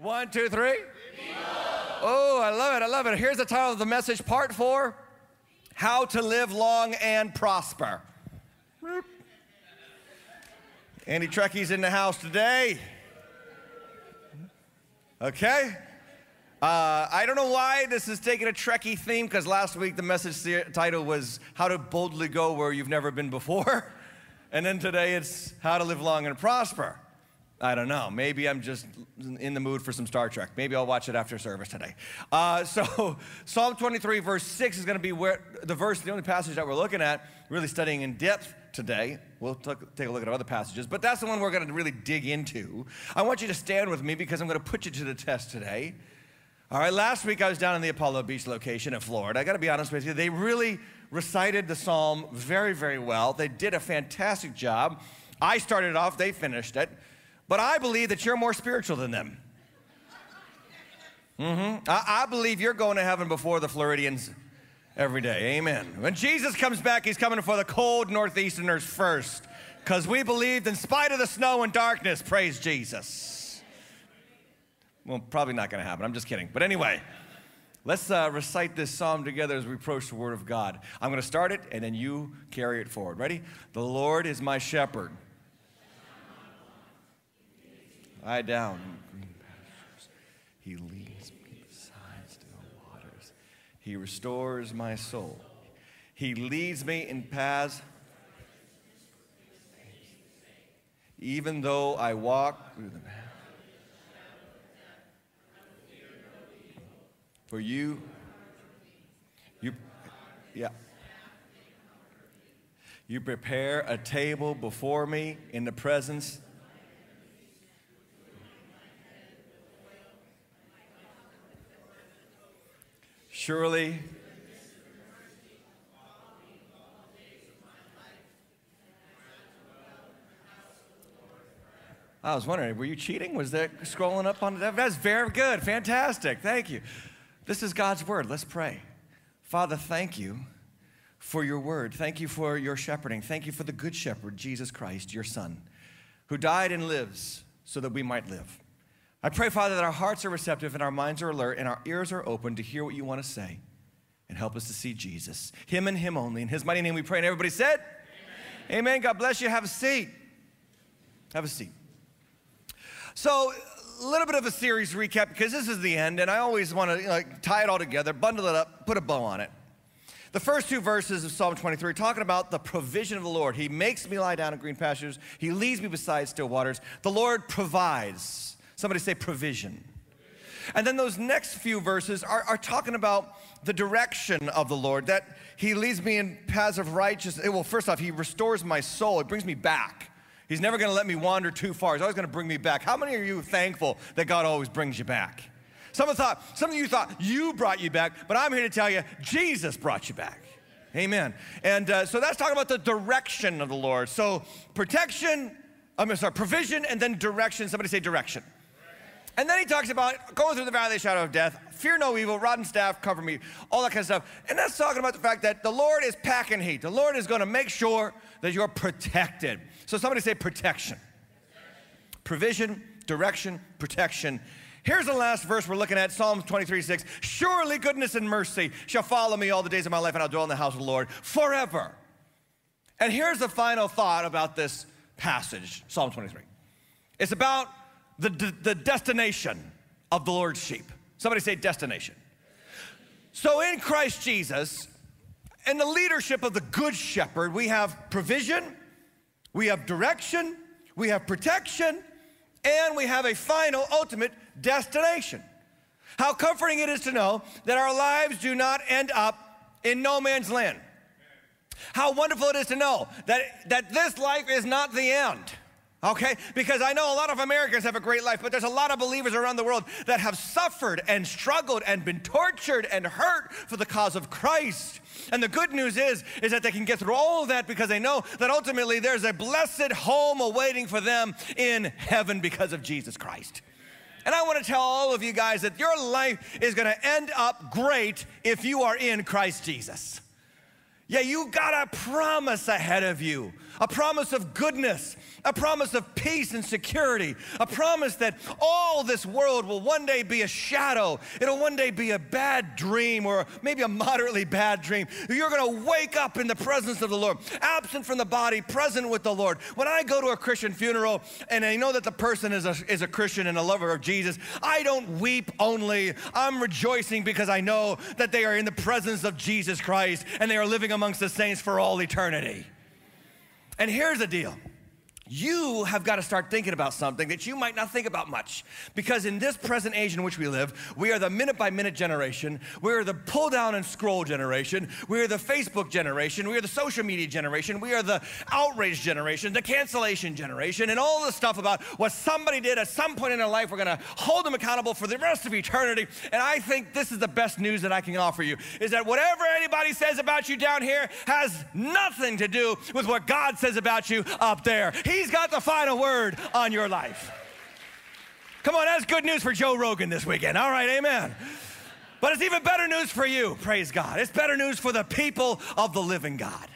One, two, three. Oh, I love it. I love it. Here's the title of the message, part four How to Live Long and Prosper. Any Trekkies in the house today? Okay. Uh, I don't know why this is taking a Trekkie theme because last week the message title was How to Boldly Go Where You've Never Been Before. And then today it's How to Live Long and Prosper. I don't know. Maybe I'm just in the mood for some Star Trek. Maybe I'll watch it after service today. Uh, so, Psalm 23, verse 6 is going to be where the verse, the only passage that we're looking at, really studying in depth today. We'll t- take a look at other passages, but that's the one we're going to really dig into. I want you to stand with me because I'm going to put you to the test today. All right, last week I was down in the Apollo Beach location in Florida. I got to be honest with you, they really recited the psalm very, very well. They did a fantastic job. I started off, they finished it. But I believe that you're more spiritual than them. Mm-hmm. I, I believe you're going to heaven before the Floridians every day. Amen. When Jesus comes back, he's coming for the cold Northeasterners first because we believed in spite of the snow and darkness, praise Jesus. Well, probably not going to happen. I'm just kidding. But anyway, let's uh, recite this psalm together as we approach the Word of God. I'm going to start it, and then you carry it forward. Ready? The Lord is my shepherd. Lie down in green pastures. He leads me beside still waters. He restores my soul. He leads me in paths. Even though I walk through the For you, you, yeah. You prepare a table before me in the presence. Surely, I was wondering, were you cheating? Was that scrolling up on that? That's very good. Fantastic. Thank you. This is God's word. Let's pray. Father, thank you for your word. Thank you for your shepherding. Thank you for the good shepherd, Jesus Christ, your son, who died and lives so that we might live. I pray, Father, that our hearts are receptive and our minds are alert and our ears are open to hear what you want to say and help us to see Jesus, Him and Him only. In His mighty name we pray. And everybody said, Amen. Amen. God bless you. Have a seat. Have a seat. So, a little bit of a series recap because this is the end, and I always want to like, tie it all together, bundle it up, put a bow on it. The first two verses of Psalm 23 talking about the provision of the Lord. He makes me lie down in green pastures. He leads me beside still waters. The Lord provides. Somebody say provision. And then those next few verses are, are talking about the direction of the Lord, that He leads me in paths of righteousness. Well, first off, He restores my soul, it brings me back. He's never going to let me wander too far. He's always going to bring me back. How many are you thankful that God always brings you back? Some of, thought, some of you thought you brought you back, but I'm here to tell you Jesus brought you back. Amen. And uh, so that's talking about the direction of the Lord. So protection, I'm sorry, provision, and then direction. Somebody say direction. And then he talks about going through the valley of the shadow of death, fear no evil, rod and staff cover me, all that kind of stuff. And that's talking about the fact that the Lord is packing heat. The Lord is going to make sure that you're protected. So somebody say protection. Provision, direction, protection. Here's the last verse we're looking at Psalms 23 6. Surely goodness and mercy shall follow me all the days of my life, and I'll dwell in the house of the Lord forever. And here's the final thought about this passage, Psalm 23. It's about the, the, the destination of the Lord's sheep. Somebody say destination. So in Christ Jesus, in the leadership of the Good Shepherd, we have provision, we have direction, we have protection, and we have a final, ultimate destination. How comforting it is to know that our lives do not end up in no man's land. How wonderful it is to know that, that this life is not the end. Okay? Because I know a lot of Americans have a great life, but there's a lot of believers around the world that have suffered and struggled and been tortured and hurt for the cause of Christ. And the good news is, is that they can get through all that because they know that ultimately there's a blessed home awaiting for them in heaven because of Jesus Christ. And I want to tell all of you guys that your life is going to end up great if you are in Christ Jesus. Yeah, you got a promise ahead of you a promise of goodness, a promise of peace and security, a promise that all this world will one day be a shadow. It'll one day be a bad dream or maybe a moderately bad dream. You're going to wake up in the presence of the Lord, absent from the body, present with the Lord. When I go to a Christian funeral and I know that the person is a, is a Christian and a lover of Jesus, I don't weep only. I'm rejoicing because I know that they are in the presence of Jesus Christ and they are living amongst the saints for all eternity. And here's the deal you have got to start thinking about something that you might not think about much. Because in this present age in which we live, we are the minute by minute generation. We are the pull down and scroll generation. We are the Facebook generation. We are the social media generation. We are the outrage generation, the cancellation generation, and all the stuff about what somebody did at some point in their life. We're going to hold them accountable for the rest of eternity. And I think this is the best news that I can offer you is that whatever anybody says about you down here has nothing to do with what God says about you up there. He He's got the final word on your life. Come on, that's good news for Joe Rogan this weekend. All right, amen. But it's even better news for you, praise God. It's better news for the people of the living God.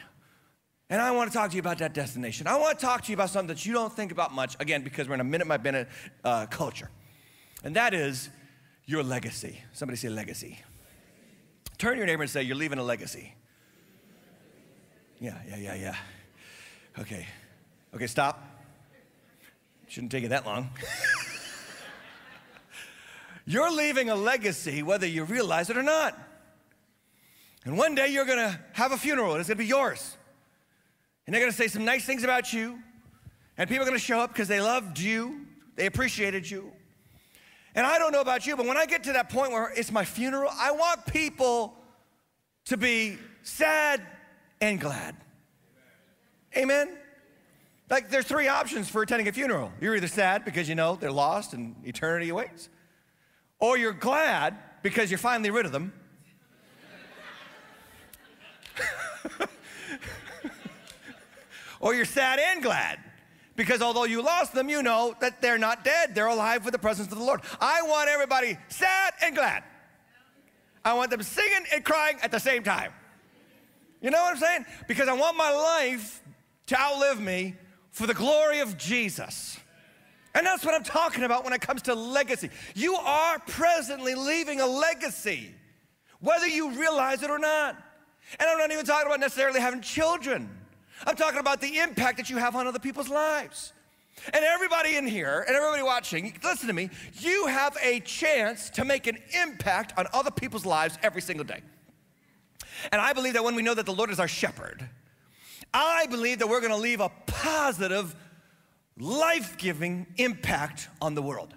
And I want to talk to you about that destination. I want to talk to you about something that you don't think about much, again, because we're in a minute by minute uh, culture. And that is your legacy. Somebody say legacy. Turn to your neighbor and say, You're leaving a legacy. Yeah, yeah, yeah, yeah. Okay. Okay, stop. Shouldn't take you that long. you're leaving a legacy whether you realize it or not. And one day you're gonna have a funeral and it's gonna be yours. And they're gonna say some nice things about you. And people are gonna show up because they loved you, they appreciated you. And I don't know about you, but when I get to that point where it's my funeral, I want people to be sad and glad. Amen? Like, there's three options for attending a funeral. You're either sad because you know they're lost and eternity awaits, or you're glad because you're finally rid of them. or you're sad and glad because although you lost them, you know that they're not dead. They're alive with the presence of the Lord. I want everybody sad and glad. I want them singing and crying at the same time. You know what I'm saying? Because I want my life to outlive me for the glory of Jesus. And that's what I'm talking about when it comes to legacy. You are presently leaving a legacy, whether you realize it or not. And I'm not even talking about necessarily having children. I'm talking about the impact that you have on other people's lives. And everybody in here and everybody watching, listen to me, you have a chance to make an impact on other people's lives every single day. And I believe that when we know that the Lord is our shepherd, I believe that we're to leave a positive, life giving impact on the world.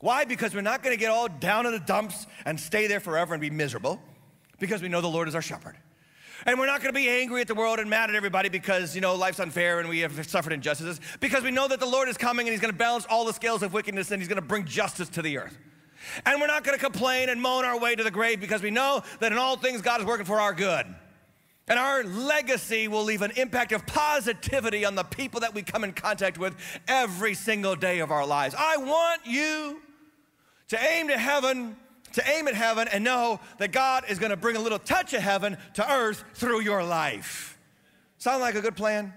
Why? Because we're not to get all down in the dumps and stay there forever and be miserable, because we know the Lord is our shepherd. And we're not to be angry at the world and mad at everybody because, you know, life's unfair and we have suffered injustices, because we know that the Lord is coming and He's to balance all the scales of wickedness and He's to bring justice to the earth. And we're not to complain and moan our way to the grave because we know that in all things God is working for our good. And our legacy will leave an impact of positivity on the people that we come in contact with every single day of our lives. I want you to aim to heaven, to aim at heaven and know that God is to bring a little touch of heaven to earth through your life. Sound like a good plan?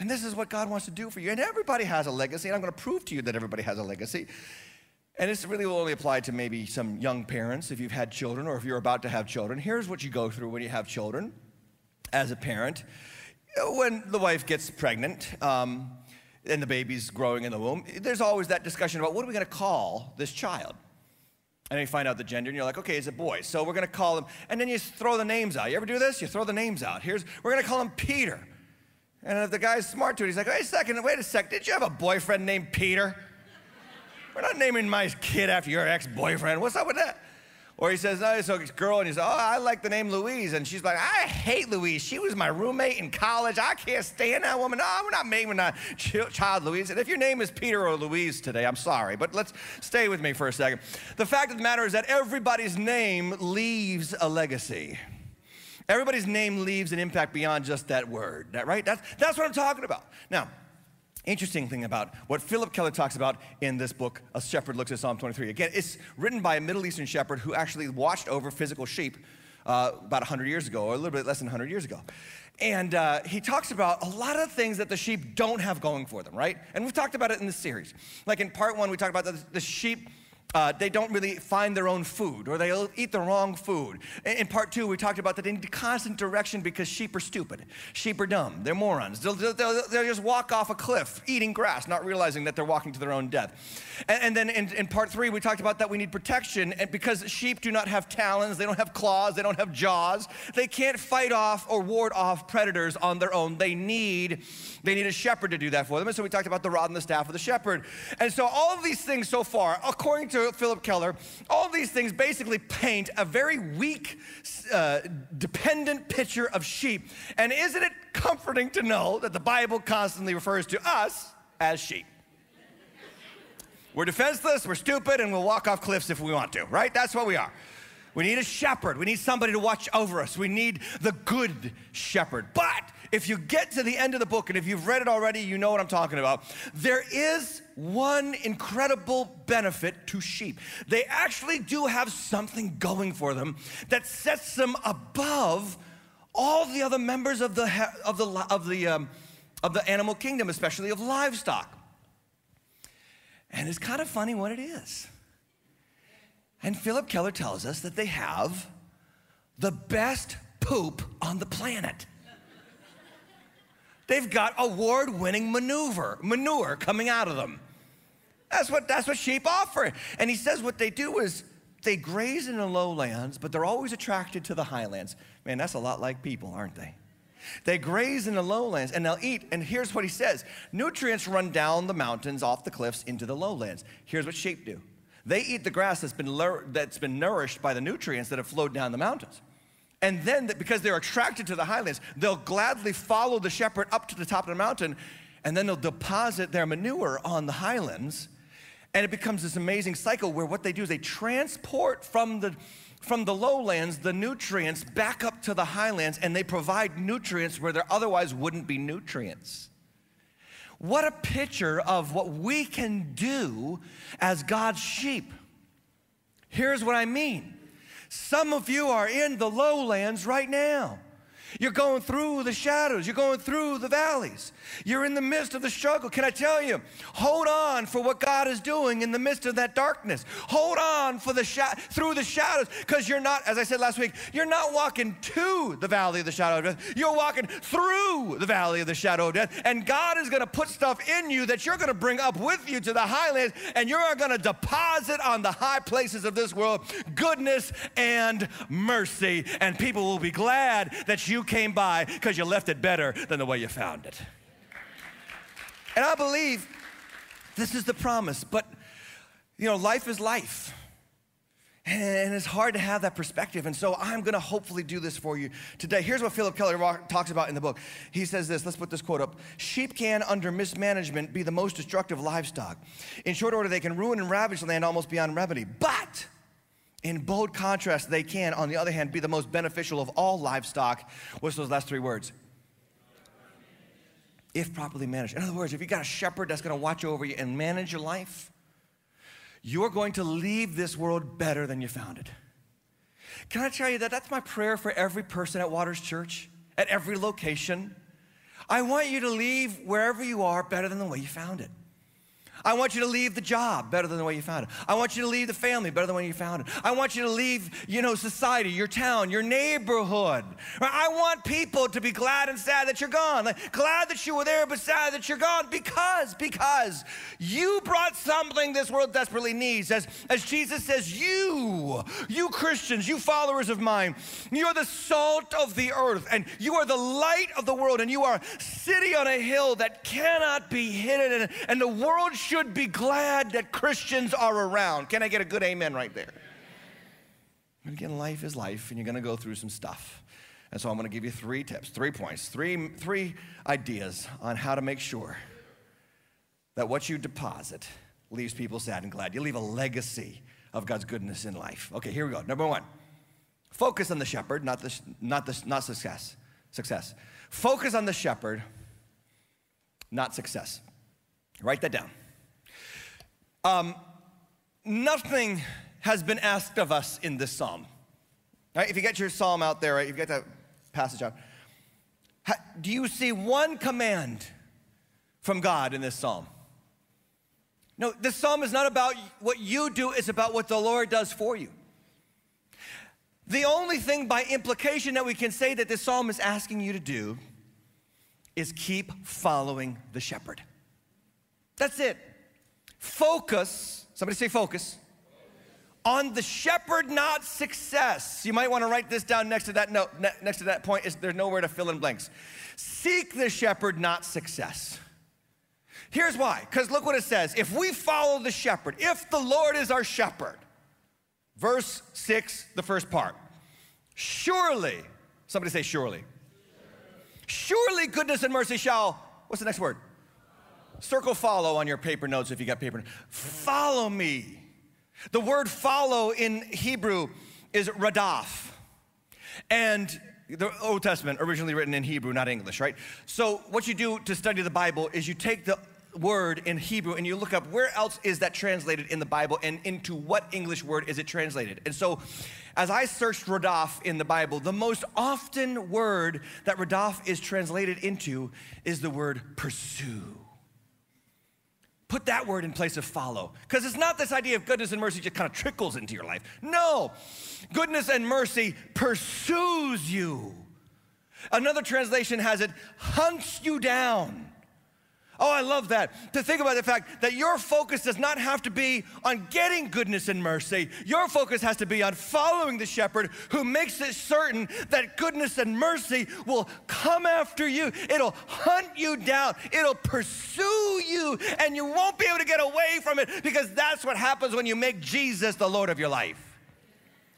And this is what God wants to do for you. And everybody has a legacy, and I'm to prove to you that everybody has a legacy. And this really will only apply to maybe some young parents if you've had children or if you're about to have children. Here's what you go through when you have children as a parent. When the wife gets pregnant um, and the baby's growing in the womb, there's always that discussion about what are we going to call this child? And you find out the gender, and you're like, okay, it's a boy. So we're going to call him, and then you throw the names out. You ever do this? You throw the names out. Here's, we're going to call him Peter. And if the guy's smart to it, he's like, wait a second, wait a second. Did you have a boyfriend named Peter? We're not naming my kid after your ex boyfriend. What's up with that? Or he says, oh, so a girl, and he says, oh, I like the name Louise. And she's like, I hate Louise. She was my roommate in college. I can't stand that woman. No, we're not naming that child Louise. And if your name is Peter or Louise today, I'm sorry, but let's stay with me for a second. The fact of the matter is that everybody's name leaves a legacy. Everybody's name leaves an impact beyond just that word, right? That's, that's what I'm talking about. Now, Interesting thing about what Phillip Keller talks about in this book, A Shepherd Looks at Psalm 23. Again, it's written by a Middle Eastern shepherd who actually watched over physical sheep uh, about 100 years ago, or a little bit less than 100 years ago. And uh, he talks about a lot of things that the sheep don't have going for them, right? And we've talked about it in this series. Like in part one, we talked about the, the sheep uh, they don't really find their own food or they'll eat the wrong food. In part two, we talked about that they need constant direction because sheep are stupid. Sheep are dumb. They're morons. They'll, they'll, they'll just walk off a cliff eating grass, not realizing that they're walking to their own death. And, and then in, in, part three, we talked about that we need protection and because sheep do not have talons, they don't have claws, they don't have jaws. They can't fight off or ward off predators on their own. They need, they need a shepherd to do that for them. And so we talked about the rod and the staff of the shepherd. And so all of these things so far, according to Phillip Keller, all these things basically paint a very weak, uh, dependent picture of sheep. And isn't it comforting to know that the Bible constantly refers to us as sheep? We're defenseless, we're stupid, and we'll walk off cliffs if we want to, right? That's what we are. We need a shepherd. We need somebody to watch over us. We need the good shepherd. But if you get to the end of the book, and if you've read it already, you know what I'm talking about. There is one incredible benefit to sheep. They actually do have something going for them that sets them above all the other members of the, of the, of the, um, of the animal kingdom, especially of livestock. And it's kind of funny what it is. And Phillip Keller tells us that they have the best poop on the planet. They've got award winning maneuver, manure coming out of them. That's what, that's what sheep offer. And he says what they do is they graze in the lowlands, but they're always attracted to the highlands. Man, that's a lot like people, aren't they? They graze in the lowlands and they'll eat. And here's what he says nutrients run down the mountains, off the cliffs, into the lowlands. Here's what sheep do they eat the grass that's been, that's been nourished by the nutrients that have flowed down the mountains. And then, because they're attracted to the highlands, they'll gladly follow the shepherd up to the top of the mountain, and then they'll deposit their manure on the highlands. And it becomes this amazing cycle where what they do is they transport from the from the lowlands the nutrients back up to the highlands and they provide nutrients where there otherwise wouldn't be nutrients. What a picture of what we can do as God's sheep. Here's what I mean some of you are in the lowlands right now. You're going through the shadows. You're going through the valleys. You're in the midst of the struggle. Can I tell you? Hold on for what God is doing in the midst of that darkness. Hold on for the sh- through the shadows because you're not, as I said last week, you're not walking to the valley of the shadow of death. You're walking through the valley of the shadow of death. And God is going to put stuff in you that you're going to bring up with you to the highlands and you're going to deposit on the high places of this world goodness and mercy. And people will be glad that you came by because you left it better than the way you found it. And I believe this is the promise, but you know, life is life. And it's hard to have that perspective. And so I'm going to hopefully do this for you today. Here's what Phillip Keller talks about in the book. He says this let's put this quote up Sheep can, under mismanagement, be the most destructive livestock. In short order, they can ruin and ravage land almost beyond remedy. But in bold contrast, they can, on the other hand, be the most beneficial of all livestock. What's those last three words? If properly managed. In other words, if you got a shepherd that's going to watch over you and manage your life, you're going to leave this world better than you found it. Can I tell you that that's my prayer for every person at Waters Church, at every location? I want you to leave wherever you are better than the way you found it. I want you to leave the job better than the way you found it. I want you to leave the family better than the way you found it. I want you to leave, you know, society, your town, your neighborhood. I want people to be glad and sad that you're gone. Like, glad that you were there, but sad that you're gone because, because you brought something this world desperately needs. As, as Jesus says, you, you Christians, you followers of mine, you're the salt of the earth and you are the light of the world and you are a city on a hill that cannot be hidden and, and the world should should be glad that Christians are around. Can I get a good amen right there? But again, life is life, and you're going to go through some stuff. And so I'm going to give you three tips, three points, three, three ideas on how to make sure that what you deposit leaves people sad and glad. You leave a legacy of God's goodness in life. Okay, here we go. Number one, focus on the shepherd, not, the, not, the, not success. Success. Focus on the shepherd, not success. Write that down. Um, nothing has been asked of us in this psalm. Right? If you get your psalm out there, right, you get that passage out. do you see one command from God in this psalm? No, this psalm is not about what you do, it's about what the Lord does for you. The only thing by implication that we can say that this psalm is asking you to do is keep following the shepherd. That's it. Focus, somebody say focus, on the shepherd, not success. You might want to write this down next to that note, next to that point, is there's nowhere to fill in blanks. Seek the shepherd, not success. Here's why, because look what it says. If we follow the shepherd, if the Lord is our shepherd, verse six, the first part, surely, somebody say surely. Surely goodness and mercy shall, what's the next word? Circle follow on your paper notes if you got paper. Follow me. The word follow in Hebrew is radaf. And the Old Testament, originally written in Hebrew, not English, right? So, what you do to study the Bible is you take the word in Hebrew and you look up where else is that translated in the Bible and into what English word is it translated. And so, as I searched Radaf in the Bible, the most often word that Radaf is translated into is the word pursue. Put that word in place of follow. Because it's not this idea of goodness and mercy just kind of trickles into your life. No, goodness and mercy pursues you. Another translation has it hunts you down. Oh, I love that. To think about the fact that your focus does not have to be on getting goodness and mercy. Your focus has to be on following the shepherd who makes it certain that goodness and mercy will come after you. It'll hunt you down, it'll pursue you, and you won't be able to get away from it because that's what happens when you make Jesus the Lord of your life.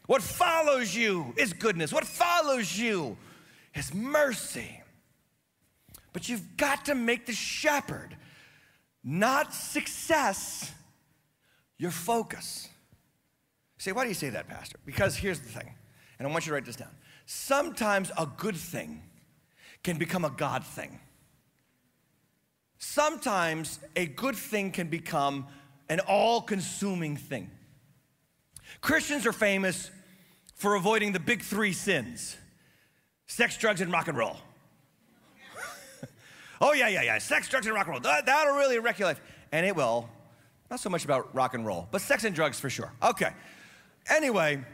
What follows you is goodness, what follows you is mercy. But you've got to make the shepherd, not success, your focus. say, why do you say that, Pastor? Because here's the thing, and I want you to write this down. Sometimes a good thing can become a God thing. Sometimes a good thing can become an all consuming thing. Christians are famous for avoiding the big three sins sex, drugs, and rock and roll. Oh, yeah, yeah, yeah. Sex, drugs, and rock and roll. That, that'll really wreck your life. And it will. Not so much about rock and roll, but sex and drugs for sure. Okay. Anyway,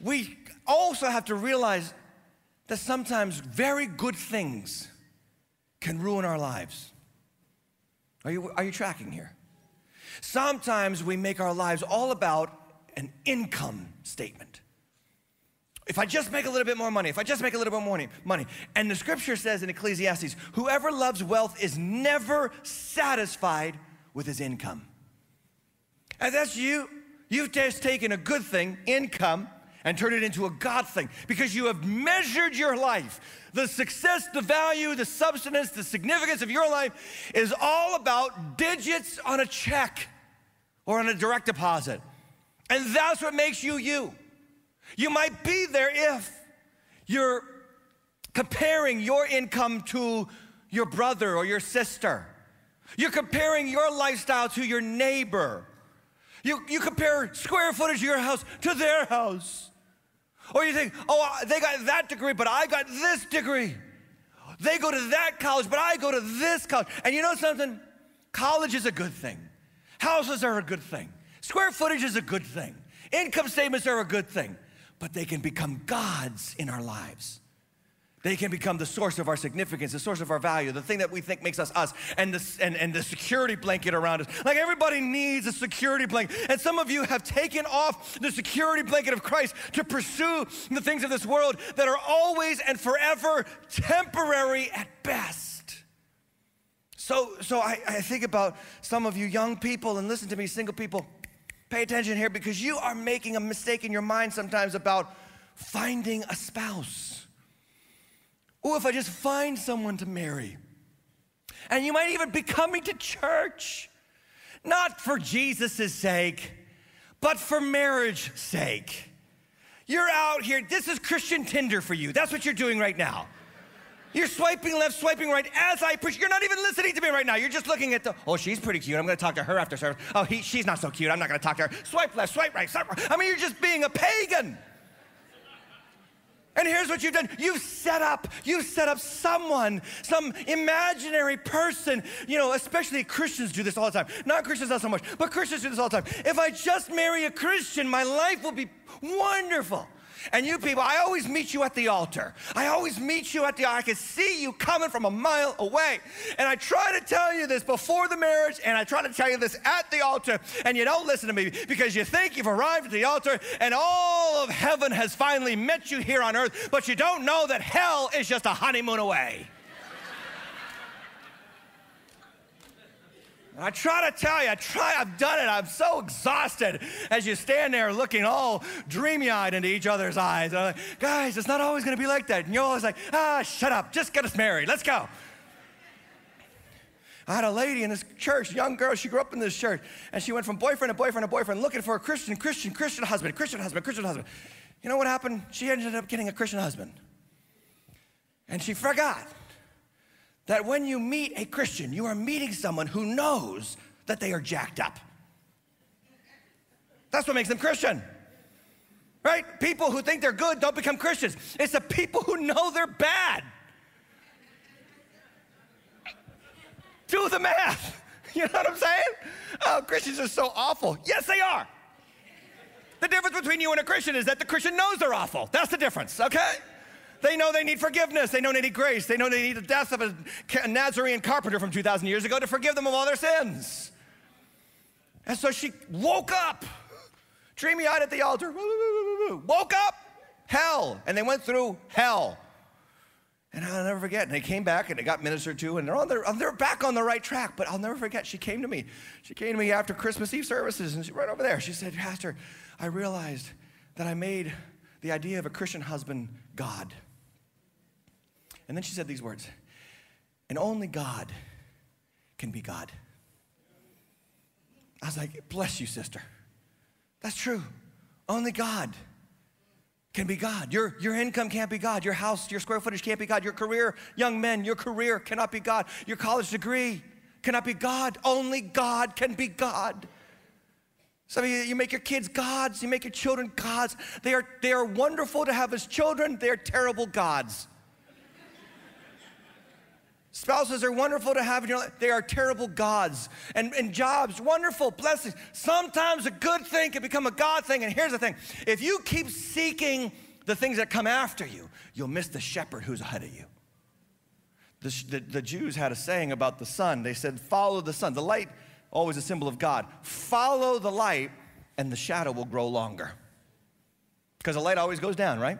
we also have to realize that sometimes very good things can ruin our lives. Are you, are you tracking here? Sometimes we make our lives all about an income statement. If I just make a little bit more money, if I just make a little bit more money. And the scripture says in Ecclesiastes, whoever loves wealth is never satisfied with his income. And that's you. You've just taken a good thing, income, and turned it into a God thing because you have measured your life. The success, the value, the substance, the significance of your life is all about digits on a check or on a direct deposit. And that's what makes you you. You might be there if you're comparing your income to your brother or your sister. You're comparing your lifestyle to your neighbor. You, you compare square footage of your house to their house. Or you think, oh, they got that degree, but I got this degree. They go to that college, but I go to this college. And you know something? College is a good thing. Houses are a good thing. Square footage is a good thing. Income statements are a good thing but they can become gods in our lives. They can become the source of our significance, the source of our value, the thing that we think makes us us, and the, and, and the security blanket around us. Like everybody needs a security blanket. And some of you have taken off the security blanket of Christ to pursue the things of this world that are always and forever temporary at best. So, so I, I think about some of you young people, and listen to me, single people. Pay attention here because you are making a mistake in your mind sometimes about finding a spouse. Oh, if I just find someone to marry. And you might even be coming to church, not for Jesus' sake, but for marriage sake. You're out here, this is Christian Tinder for you. That's what you're doing right now. You're swiping left, swiping right as I preach. You're not even listening to me right now. You're just looking at the, oh, she's pretty cute. I'm going to talk to her after service. Oh, he, she's not so cute. I'm not going to talk to her. Swipe left, swipe right, swipe right. I mean, you're just being a pagan. And here's what you've done. You've set up, you've set up someone, some imaginary person, you know, especially Christians do this all the time. Not Christians, not so much, but Christians do this all the time. If I just marry a Christian, my life will be wonderful. And you people, I always meet you at the altar. I always meet you at the altar. I can see you coming from a mile away. And I try to tell you this before the marriage, and I try to tell you this at the altar, and you don't listen to me because you think you've arrived at the altar and all of heaven has finally met you here on earth, but you don't know that hell is just a honeymoon away. I try to tell you, I try, I've done it. I'm so exhausted as you stand there looking all dreamy eyed into each other's eyes. I'm like, guys, it's not always going to be like that. And you're always like, ah, shut up, just get us married, let's go. I had a lady in this church, young girl, she grew up in this church, and she went from boyfriend to boyfriend to boyfriend looking for a Christian, Christian, Christian husband, Christian husband, Christian husband. You know what happened? She ended up getting a Christian husband. And she forgot that when you meet a Christian, you are meeting someone who knows that they are jacked up. That's what makes them Christian. Right? People who think they're good don't become Christians. It's the people who know they're bad. Do the math. You know what I'm saying? Oh, Christians are so awful. Yes, they are. The difference between you and a Christian is that the Christian knows they're awful. That's the difference, okay? They know they need forgiveness. They know they need grace. They know they need the death of a Nazarene carpenter from 2,000 years ago to forgive them of all their sins. And so she woke up, dreamy eyed at the altar, woke up, hell. And they went through hell. And I'll never forget. And they came back and they got ministered to, and they're, on their, they're back on the right track. But I'll never forget, she came to me. She came to me after Christmas Eve services, and she's right over there. She said, Pastor, I realized that I made the idea of a Christian husband God. And then she said these words And only God can be God. I was like, Bless you, sister. That's true. Only God can be God. Your, your income can't be God. Your house, your square footage can't be God. Your career, young men, your career cannot be God. Your college degree cannot be God. Only God can be God. Some of you, you make your kids gods, you make your children gods. They are, they are wonderful to have as children, they're terrible gods. Spouses are wonderful to have in your life. They are terrible gods. And, and jobs, wonderful blessings. Sometimes a good thing can become a God thing. And here's the thing if you keep seeking the things that come after you, you'll miss the shepherd who's ahead of you. The, the, the Jews had a saying about the sun. They said, Follow the sun. The light, always a symbol of God. Follow the light, and the shadow will grow longer. Because the light always goes down, right?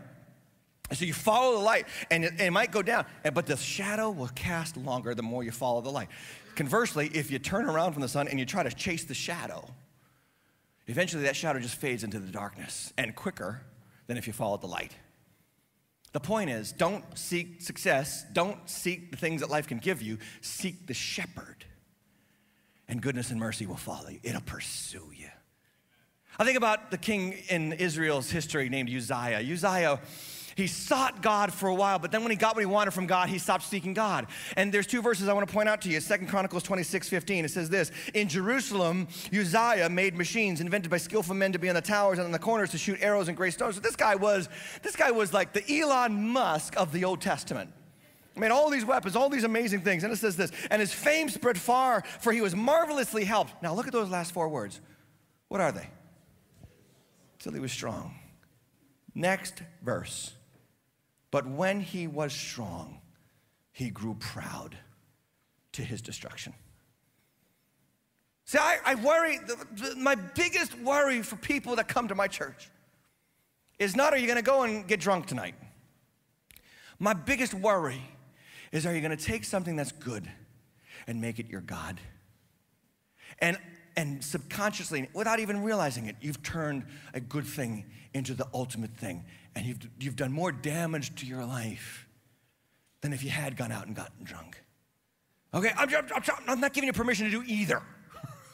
So you follow the light, and it, it, might go down, but the shadow will cast longer the more you follow the light. Conversely, if you turn around from the sun and you try to chase the shadow, eventually that shadow just fades into the darkness and quicker than if you followed the light. The point is, don't seek success, don't seek the things that life can give you, seek the shepherd, and goodness and mercy will follow you. It'll pursue you. I think about the king in Israel's history named Uzziah. Uzziah he sought God for a while, but then when he got what he wanted from God, he stopped seeking God. And there's two verses I want to point out to you. Second Chronicles 26, 15. It says this In Jerusalem, Uzziah made machines invented by skillful men to be on the towers and on the corners to shoot arrows and great stones. So this guy was, this guy was like the Elon Musk of the Old Testament. I mean, all these weapons, all these amazing things. And it says this, and his fame spread far, for he was marvelously helped. Now look at those last four words. What are they? Till he was strong. Next verse. But when he was strong, he grew proud to his destruction. See, I, I worry, the, the, my biggest worry for people that come to my church is not are you gonna go and get drunk tonight? My biggest worry is are you gonna take something that's good and make it your God? And, and subconsciously, without even realizing it, you've turned a good thing into the ultimate thing and you've, you've done more damage to your life than if you had gone out and gotten drunk. Okay, I'm, I'm, I'm not giving you permission to do either.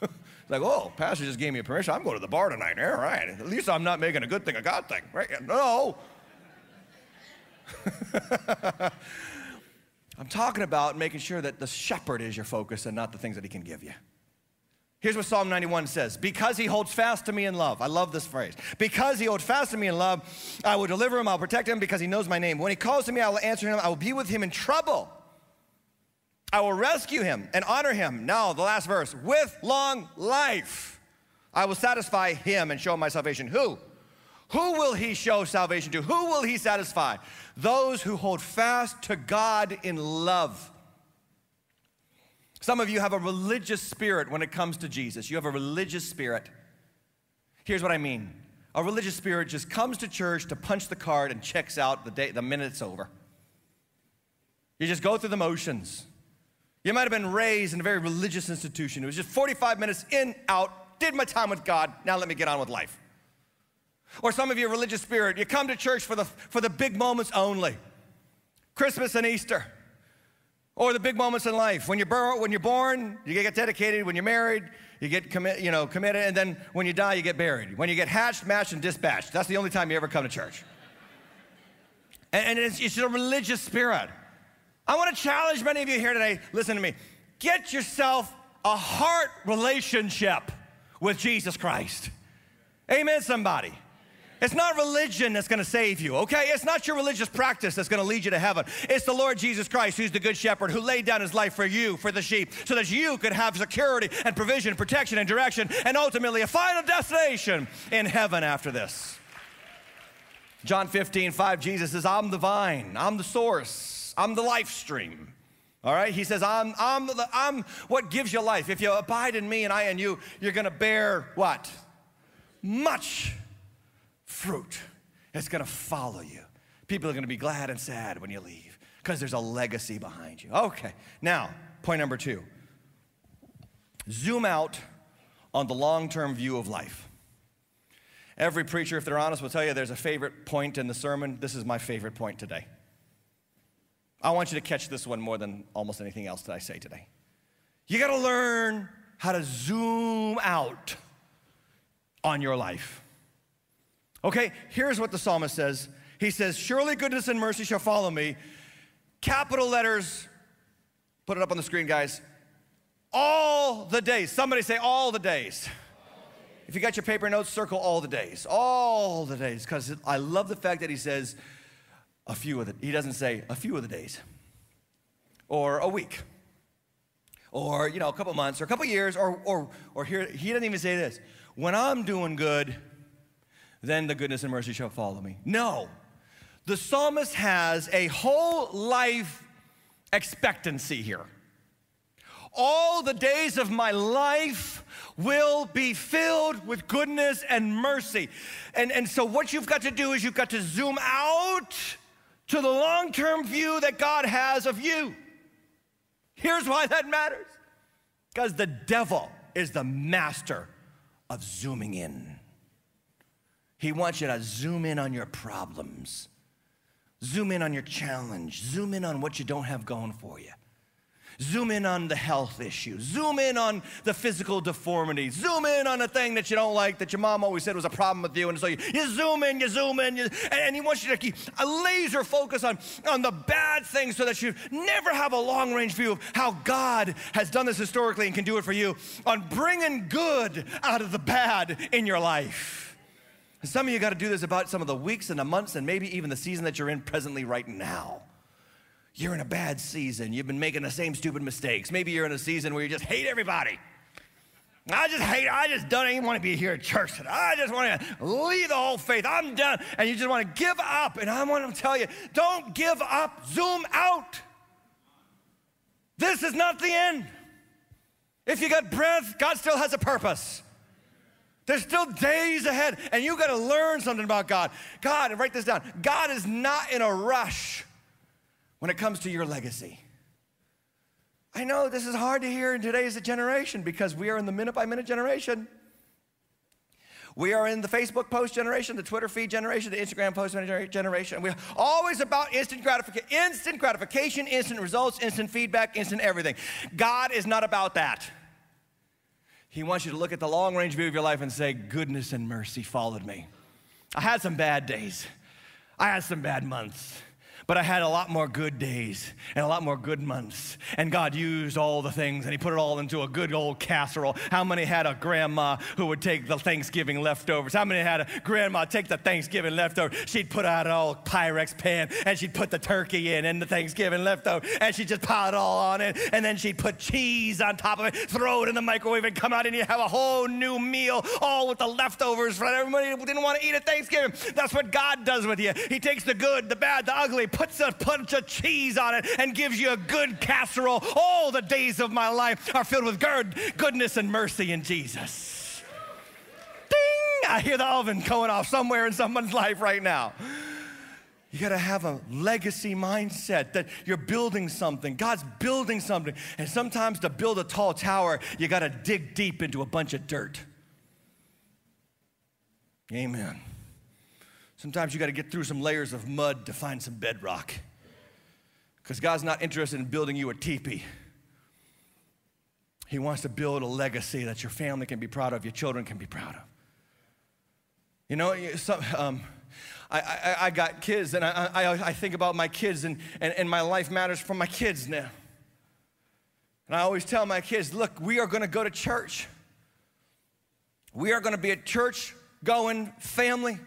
It's like, oh, pastor just gave me permission. I'm going to the bar tonight. All right. At least I'm not making a good thing a God thing, right? No. I'm talking about making sure that the shepherd is your focus and not the things that he can give you. Here's what Psalm 91 says Because he holds fast to me in love. I love this phrase. Because he holds fast to me in love, I will deliver him, I'll protect him because he knows my name. When he calls to me, I will answer him, I will be with him in trouble. I will rescue him and honor him. Now, the last verse with long life. I will satisfy him and show him my salvation. Who? Who will he show salvation to? Who will he satisfy? Those who hold fast to God in love. Some of you have a religious spirit when it comes to Jesus. You have a religious spirit. Here's what I mean a religious spirit just comes to church to punch the card and checks out the, day, the minute it's over. You just go through the motions. You might have been raised in a very religious institution. It was just 45 minutes in, out, did my time with God, now let me get on with life. Or some of you, religious spirit, you come to church for the, for the big moments only Christmas and Easter. Or the big moments in life. When you're, when you're born, you get dedicated. When you're married, you get commi- you know, committed. And then when you die, you get buried. When you get hatched, matched, and dispatched. That's the only time you ever come to church. And, and it's, it's a religious spirit. I want to challenge many of you here today. Listen to me. Get yourself a heart relationship with Jesus Christ. Amen, somebody. It's not religion that's gonna save you, okay? It's not your religious practice that's gonna lead you to heaven. It's the Lord Jesus Christ, who's the good shepherd, who laid down his life for you, for the sheep, so that you could have security and provision, protection and direction, and ultimately a final destination in heaven after this. John 15, 5, Jesus says, I'm the vine, I'm the source, I'm the life stream. All right, he says, I'm, I'm, the, I'm what gives you life. If you abide in me and I in you, you're gonna bear what? Much fruit. It's gonna follow you. People are gonna be glad and sad when you leave because there's a legacy behind you. Okay, now, point number two zoom out on the long term view of life. Every preacher, if they're honest, will tell you there's a favorite point in the sermon. This is my favorite point today. I want you to catch this one more than almost anything else that I say today. You gotta learn how to zoom out on your life. Okay, here's what the psalmist says He says, Surely goodness and mercy shall follow me. Capital letters, put it up on the screen, guys. All the days. Somebody say, All the days. If you got your paper notes, circle all the days. All the days. Because I love the fact that he says a few of the, he doesn't say a few of the days or a week or, you know, a couple months or a couple years or, or, or here, he doesn't even say this. When I'm doing good, then the goodness and mercy shall follow me. No. The psalmist has a whole life expectancy here. All the days of my life will be filled with goodness and mercy. And, and so, what you've got to do is you've got to zoom out to the long term view that God has of you. Here's why that matters because the devil is the master of zooming in. He wants you to zoom in on your problems, zoom in on your challenge, zoom in on what you don't have going for you. Zoom in on the health issue. Zoom in on the physical deformity. Zoom in on the thing that you don't like that your mom always said was a problem with you. And so you, you zoom in, you zoom in, you, and, and he wants you to keep a laser focus on, on the bad things so that you never have a long range view of how God has done this historically and can do it for you on bringing good out of the bad in your life. Some of you got to do this about some of the weeks and the months and maybe even the season that you're in presently right now. You're in a bad season. You've been making the same stupid mistakes. Maybe you're in a season where you just hate everybody. I just hate, I just don't even want to be here at church today. I just want to leave the whole faith. I'm done. And you just want to give up. And I want to tell you, don't give up. Zoom out. This is not the end. If you got breath, God still has a purpose. There's still days ahead, and you got to learn something about God. God, and write this down God is not in a rush when it comes to your legacy. I know this is hard to hear in today's generation because we are in the minute by minute generation. We are in the Facebook post generation, the Twitter feed generation, the Instagram post generation. We're always about instant gratification, instant gratification, instant results, instant feedback, instant everything. God is not about that. He wants you to look at the long range view of your life and say, Goodness and mercy followed me. I had some bad days, I had some bad months. But I had a lot more good days and a lot more good months. And God used all the things and He put it all into a good old casserole. How many had a grandma who would take the Thanksgiving leftovers? How many had a grandma take the Thanksgiving leftovers? She'd put out an old Pyrex pan and she'd put the turkey in and the Thanksgiving leftover and she'd just pile it all on it. And then she'd put cheese on top of it, throw it in the microwave and come out and you have a whole new meal all with the leftovers for everybody who didn't want to eat at Thanksgiving. That's what God does with you. He takes the good, the bad, the ugly, puts a bunch of cheese on it, and gives you a good casserole. All the days of my life are filled with good, goodness and mercy in Jesus. Ding! I hear the oven going off somewhere in someone's life right now. You got to have a legacy mindset that you're building something. God's building something. And sometimes to build a tall tower, you got to dig deep into a bunch of dirt. Amen. Sometimes you got to get through some layers of mud to find some bedrock. Because God's not interested in building you a teepee. He wants to build a legacy that your family can be proud of, your children can be proud of. You know, some, um, I, I, I, got kids, and I, I, I think about my kids, and, and, and my life matters for my kids now. And I always tell my kids, look, we are going to go to church. We are going to be a church going family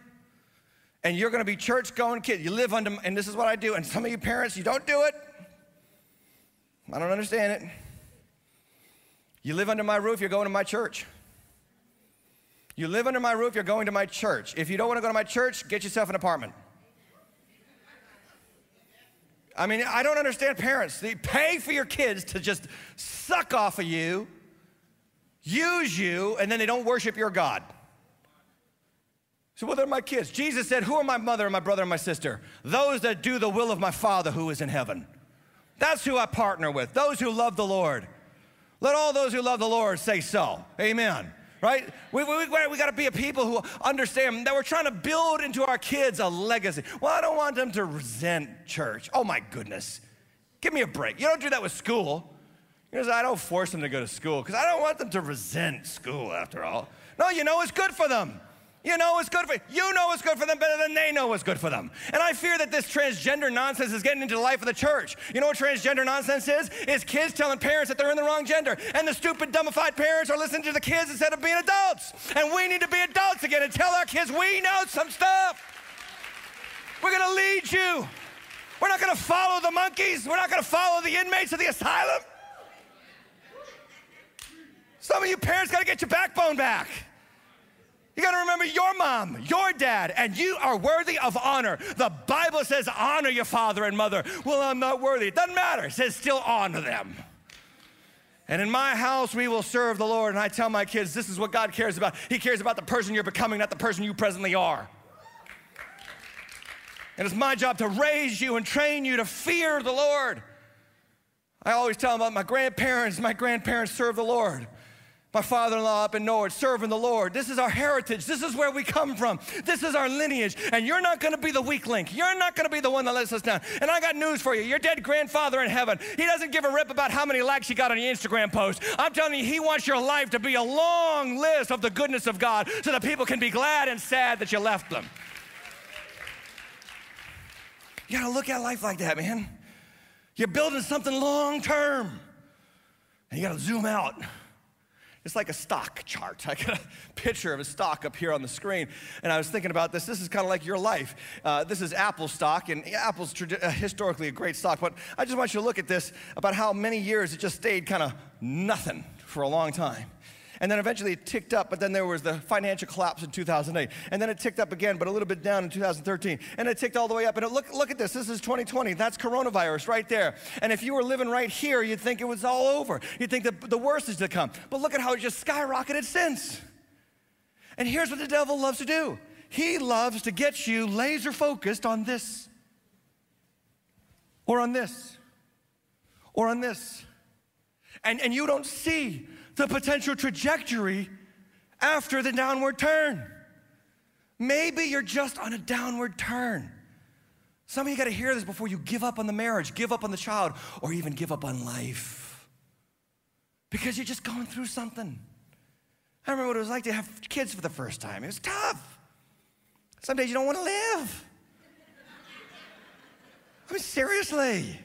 and you're going to be church going kid. You live under, and this is what I do. And some of you parents, you don't do it. I don't understand it. You live under my roof, you're going to my church. You live under my roof, you're going to my church. If you don't want to go to my church, get yourself an apartment. I mean, I don't understand parents. They pay for your kids to just suck off of you, use you, and then they don't worship your God. So, well, they're my kids. Jesus said, Who are my mother and my brother and my sister? Those that do the will of my Father who is in heaven. That's who I partner with, those who love the Lord. Let all those who love the Lord say so. Amen. Right? We, we, we, we got to be a people who understand that we're trying to build into our kids a legacy. Well, I don't want them to resent church. Oh, my goodness. Give me a break. You don't do that with school. Know, I don't force them to go to school because I don't want them to resent school after all. No, you know it's good for them. You know what's good for you know what's good for them better than they know what's good for them. And I fear that this transgender nonsense is getting into the life of the church. You know what transgender nonsense is? Is kids telling parents that they're in the wrong gender. And the stupid dumbified parents are listening to the kids instead of being adults. And we need to be adults again and tell our kids we know some stuff. We're gonna lead you. We're not gonna follow the monkeys. We're not gonna follow the inmates of the asylum. Some of you parents gotta get your backbone back. You got to remember your mom, your dad, and you are worthy of honor. The Bible says, honor your father and mother. Well, I'm not worthy. It doesn't matter. It says, still honor them. And in my house, we will serve the Lord. And I tell my kids, this is what God cares about. He cares about the person you're becoming, not the person you presently are. And it's my job to raise you and train you to fear the Lord. I always tell them about my grandparents. My grandparents served the Lord my father in law up in Norwich serving the Lord. This is our heritage. This is where we come from. This is our lineage. And you're not going to be the weak link. You're not going to be the one that lets us down. And I got news for you. Your dead grandfather in heaven, he doesn't give a rip about how many likes you got on your Instagram post. I'm telling you, he wants your life to be a long list of the goodness of God so that people can be glad and sad that you left them. You got to look at life like that, man. You're building something long term. And you got to zoom out. It's like a stock chart. I got a picture of a stock up here on the screen, and I was thinking about this. This is kind of like your life. Uh, this is Apple stock, and Apple's tradi- uh, historically a great stock, but I just want you to look at this about how many years it just stayed kind of nothing for a long time. And then eventually it ticked up, but then there was the financial collapse in 2008. And then it ticked up again, but a little bit down in 2013. And it ticked all the way up. And it, look, look at this. This is 2020. That's coronavirus right there. And if you were living right here, you'd think it was all over. You'd think that the worst is to come. But look at how it just skyrocketed since. And here's what the devil loves to do he loves to get you laser focused on this, or on this, or on this. And, and you don't see the potential trajectory after the downward turn. Maybe you're just on a downward turn. Some of you got to hear this before you give up on the marriage, give up on the child, or even give up on life. Because you're just going through something. I remember what it was like to have kids for the first time. It was tough. Some days you don't want to live. I mean, seriously.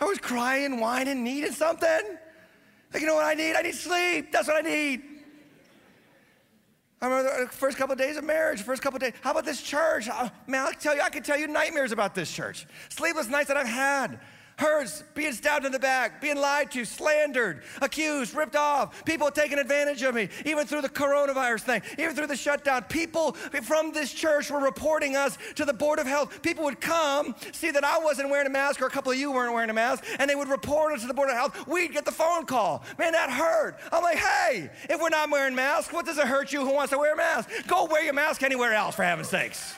I was crying, whining, needing something. Like, you know what I need? I need sleep. That's what I need. I remember the first couple of days of marriage, first couple of days. How about this church? Uh, man, I can tell you, I can tell you nightmares about this church. Sleepless nights that I've had. Hers, being stabbed in the back, being lied to, slandered, accused, ripped off, people taking advantage of me, even through the coronavirus thing, even through the shutdown. People from this church were reporting us to the Board of Health. People would come, see that I wasn't wearing a mask or a couple of you weren't wearing a mask, and they would report us to the Board of Health. We'd get the phone call. Man, that hurt. I'm like, hey, if we're not wearing masks, what does it hurt you who wants to wear a mask? Go wear your mask anywhere else, for heaven's sakes.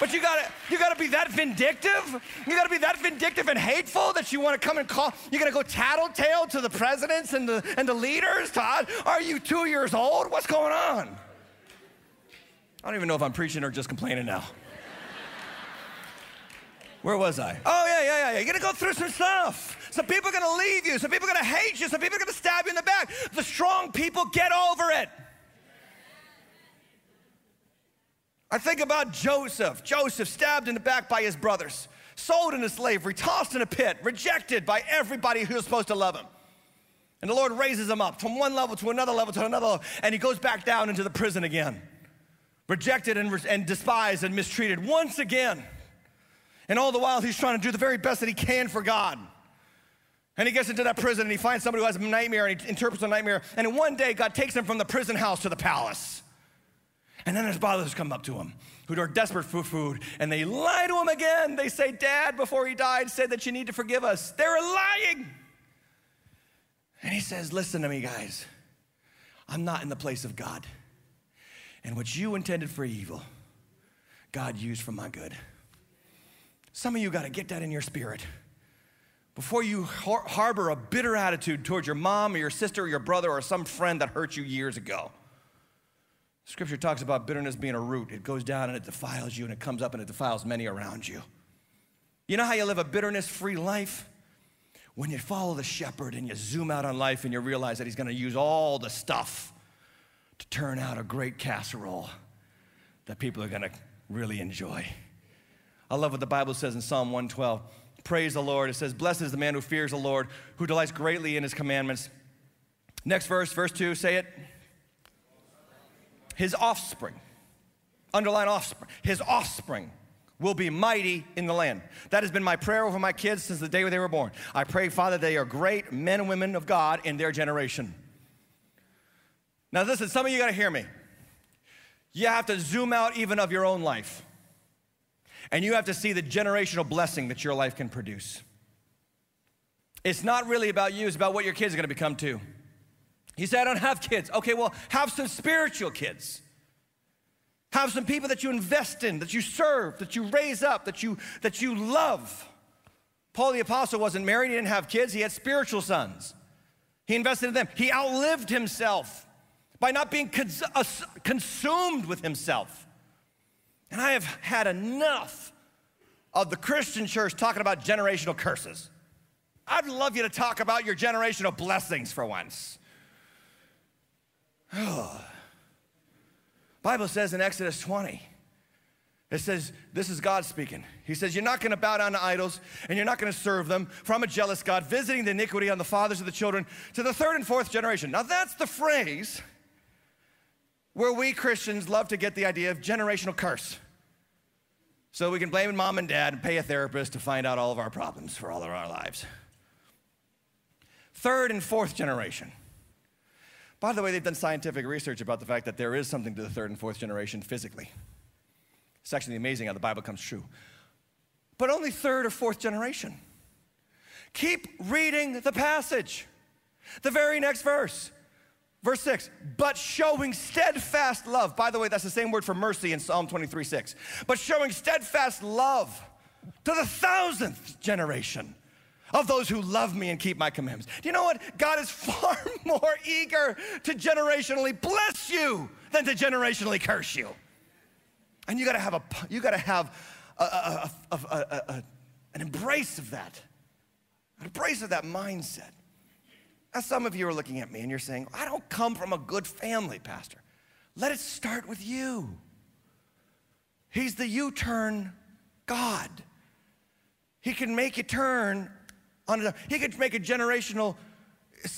But you gotta, you gotta be that vindictive. You gotta be that vindictive and hateful that you wanna come and call. You're gonna go tattletale to the presidents and the, and the leaders. Todd, are you two years old? What's going on? I don't even know if I'm preaching or just complaining now. Where was I? Oh, yeah, yeah, yeah. Yeah. You're gonna go through some stuff. Some people are gonna leave you. Some people are gonna hate you. Some people are gonna stab you in the back. The strong people get over it. I think about Joseph. Joseph stabbed in the back by his brothers, sold into slavery, tossed in a pit, rejected by everybody who was supposed to love him. And the Lord raises him up from one level to another level to another level, and he goes back down into the prison again. Rejected and, and despised and mistreated once again. And all the while, he's trying to do the very best that he can for God. And he gets into that prison and he finds somebody who has a nightmare and he interprets a nightmare. And in one day, God takes him from the prison house to the palace. And then his brothers come up to him who are desperate for food and they lie to him again. They say, Dad, before he died, said that you need to forgive us. They're lying. And he says, Listen to me, guys. I'm not in the place of God. And what you intended for evil, God used for my good. Some of you got to get that in your spirit. Before you har- harbor a bitter attitude towards your mom or your sister or your brother or some friend that hurt you years ago. Scripture talks about bitterness being a root. It goes down and it defiles you, and it comes up and it defiles many around you. You know how you live a bitterness free life? When you follow the shepherd and you zoom out on life and you realize that he's going to use all the stuff to turn out a great casserole that people are going to really enjoy. I love what the Bible says in Psalm 112. Praise the Lord. It says, Blessed is the man who fears the Lord, who delights greatly in his commandments. Next verse, verse 2, say it his offspring, underline offspring, his offspring will be mighty in the land. That has been my prayer over my kids since the day they were born. I pray, Father, they are great men and women of God in their generation. Now, listen, some of you got to hear me. You have to zoom out even of your own life. And you have to see the generational blessing that your life can produce. It's not really about you, it's about what your kids are going to become too. He said, I don't have kids. Okay, well, have some spiritual kids. Have some people that you invest in, that you serve, that you raise up, that you, that you love. Paul the Apostle wasn't married, he didn't have kids, he had spiritual sons. He invested in them. He outlived himself by not being cons- uh, consumed with himself. And I have had enough of the Christian church talking about generational curses. I'd love you to talk about your generational blessings for once. Bible says in Exodus 20, it says, this is God speaking. He says, You're not gonna bow down to idols and you're not gonna serve them from a jealous God, visiting the iniquity on the fathers of the children to the third and fourth generation. Now, that's the phrase where we Christians love to get the idea of generational curse. So we can blame mom and dad and pay a therapist to find out all of our problems for all of our lives. Third and fourth generation. By the way, they've done scientific research about the fact that there is something to the third and fourth generation physically. It's actually amazing how the Bible comes true. But only third or fourth generation. Keep reading the passage. The very next verse, verse 6, but showing steadfast love. By the way, that's the same word for mercy in Psalm 23 6. But showing steadfast love to the thousandth generation of those who love me and keep my commandments. Do you know what? God is far more eager to generationally bless you than to generationally curse you. And you gotta have, a, you gotta have a, a, a, an embrace of that, an embrace of that mindset. Now, some of you are looking at me and you're saying, I don't come from a good family, Pastor. Let it start with you. He's the U turn God. He can make you turn he could make a generational uh,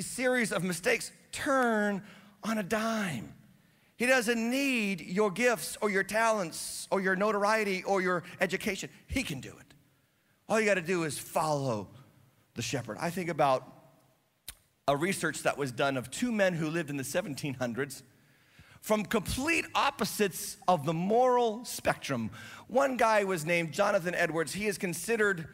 series of mistakes turn on a dime. He doesn't need your gifts or your talents or your notoriety or your education. He can do it. All you got to do is follow the shepherd. I think about a research that was done of two men who lived in the 1700s from complete opposites of the moral spectrum. One guy was named Jonathan Edwards. He is considered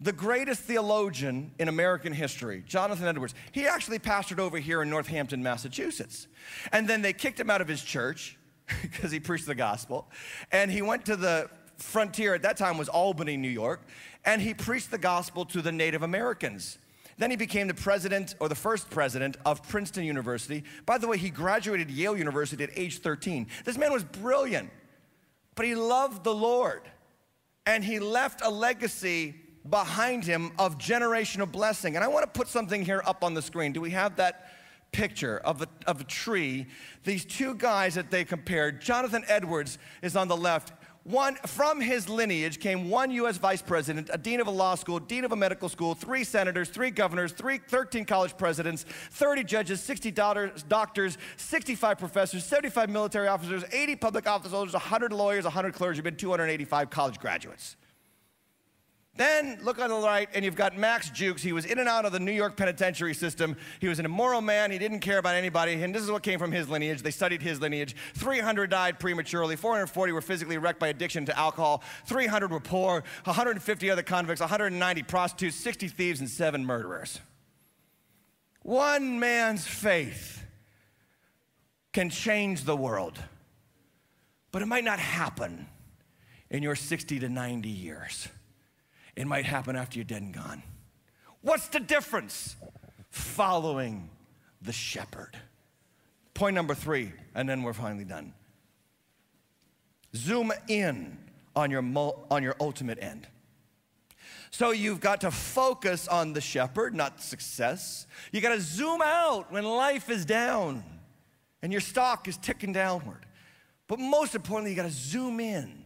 the greatest theologian in American history, Jonathan Edwards. He actually pastored over here in Northampton, Massachusetts. And then they kicked him out of his church because he preached the gospel. And he went to the frontier, at that time was Albany, New York, and he preached the gospel to the Native Americans. Then he became the president or the first president of Princeton University. By the way, he graduated Yale University at age 13. This man was brilliant, but he loved the Lord. And he left a legacy behind him of generational blessing. And I want to put something here up on the screen. Do we have that picture of a, of a tree? These two guys that they compared, Jonathan Edwards is on the left. One from his lineage came one U.S. vice president, a dean of a law school, dean of a medical school, three senators, three governors, three, 13 college presidents, 30 judges, 60 doctors, 65 professors, 75 military officers, 80 public office holders, 100 lawyers, 100 clergymen, 285 college graduates. Then look on the right, and you've got Max Jukes. He was in and out of the New York penitentiary system. He was an immoral man. He didn't care about anybody. And this is what came from his lineage. They studied his lineage. 300 died prematurely. 440 were physically wrecked by addiction to alcohol. 300 were poor. 150 other convicts. 190 prostitutes. 60 thieves, and seven murderers. One man's faith can change the world, but it might not happen in your 60 to 90 years. It might happen after you're dead and gone. What's the difference? Following the shepherd. Point number three, and then we're finally done. Zoom in on your, on your ultimate end. So you've got to focus on the shepherd, not success. You got to zoom out when life is down and your stock is ticking downward. But most importantly, you got to zoom in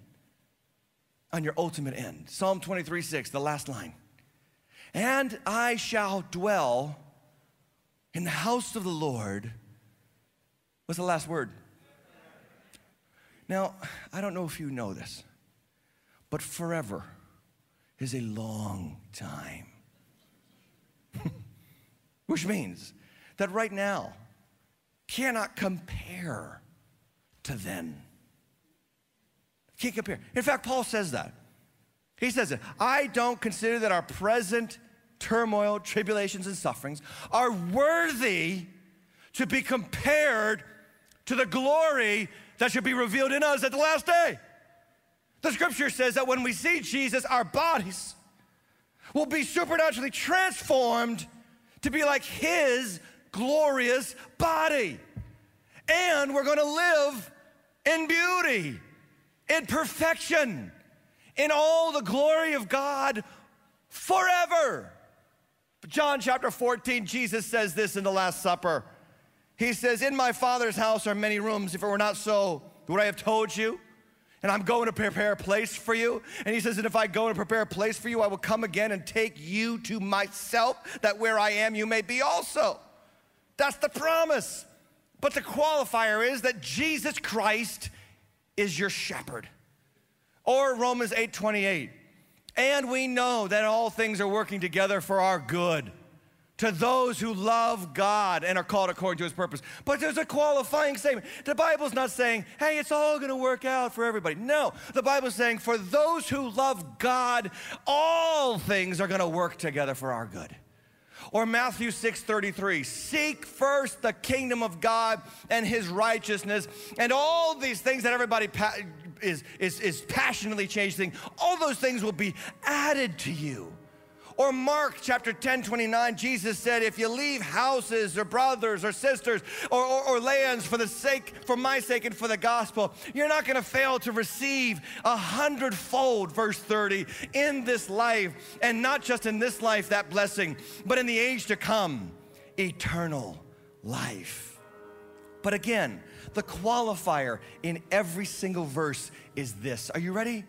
on your ultimate end. Psalm 23 6, the last line. And I shall dwell in the house of the Lord. What's the last word? Now, I don't know if you know this, but forever is a long time. Which means that right now cannot compare to then. Can't compare. In fact, Paul says that. He says it. I don't consider that our present turmoil, tribulations, and sufferings are worthy to be compared to the glory that should be revealed in us at the last day. The scripture says that when we see Jesus, our bodies will be supernaturally transformed to be like his glorious body. And we're gonna live in beauty in perfection, in all the glory of God forever. John chapter 14, Jesus says this in the Last Supper. He says, In my Father's house are many rooms. If it were not so, would I have told you? And I'm going to prepare a place for you. And he says, And if I go and prepare a place for you, I will come again and take you to myself, that where I am, you may be also. That's the promise. But the qualifier is that Jesus Christ is your shepherd. Or Romans 8 28. And we know that all things are working together for our good to those who love God and are called according to his purpose. But there's a qualifying statement. The Bible's not saying, hey, it's all gonna work out for everybody. No, the Bible's saying, for those who love God, all things are gonna work together for our good. Or Matthew 6:33, seek first the kingdom of God and his righteousness, and all these things that everybody pa- is, is, is passionately chasing, all those things will be added to you. Or Mark chapter 10, 29, Jesus said, if you leave houses or brothers or sisters or, or, or lands for the sake, for my sake and for the gospel, you're not gonna fail to receive a hundredfold, verse 30, in this life. And not just in this life, that blessing, but in the age to come, eternal life. But again, the qualifier in every single verse is this. Are you ready?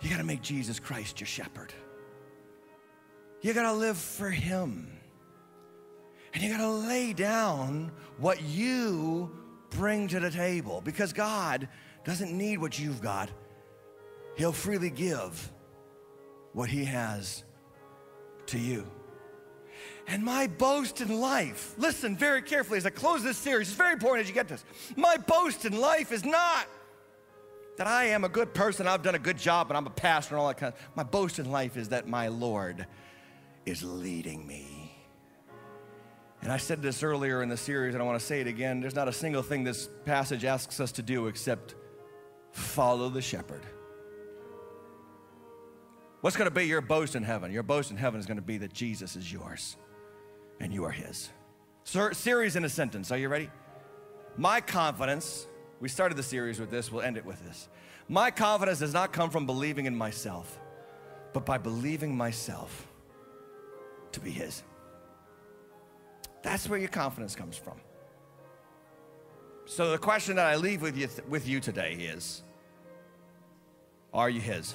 You got to make Jesus Christ your shepherd. You got to live for Him. And you got to lay down what you bring to the table because God doesn't need what you've got. He'll freely give what He has to you. And my boast in life, listen very carefully as I close this series, it's very important as you get this. My boast in life is not that I am a good person, I've done a good job, and I'm a pastor and all that kind of My boast in life is that my Lord is leading me. And I said this earlier in the series, and I want to say it again. There's not a single thing this passage asks us to do except follow the shepherd. What's going to be your boast in heaven? Your boast in heaven is going to be that Jesus is yours and you are his. Sir, series in a sentence. Are you ready? My confidence, we started the series with this, we'll end it with this. My confidence does not come from believing in myself, but by believing myself to be his. That's where your confidence comes from. So the question that I leave with you, with you today is Are you his?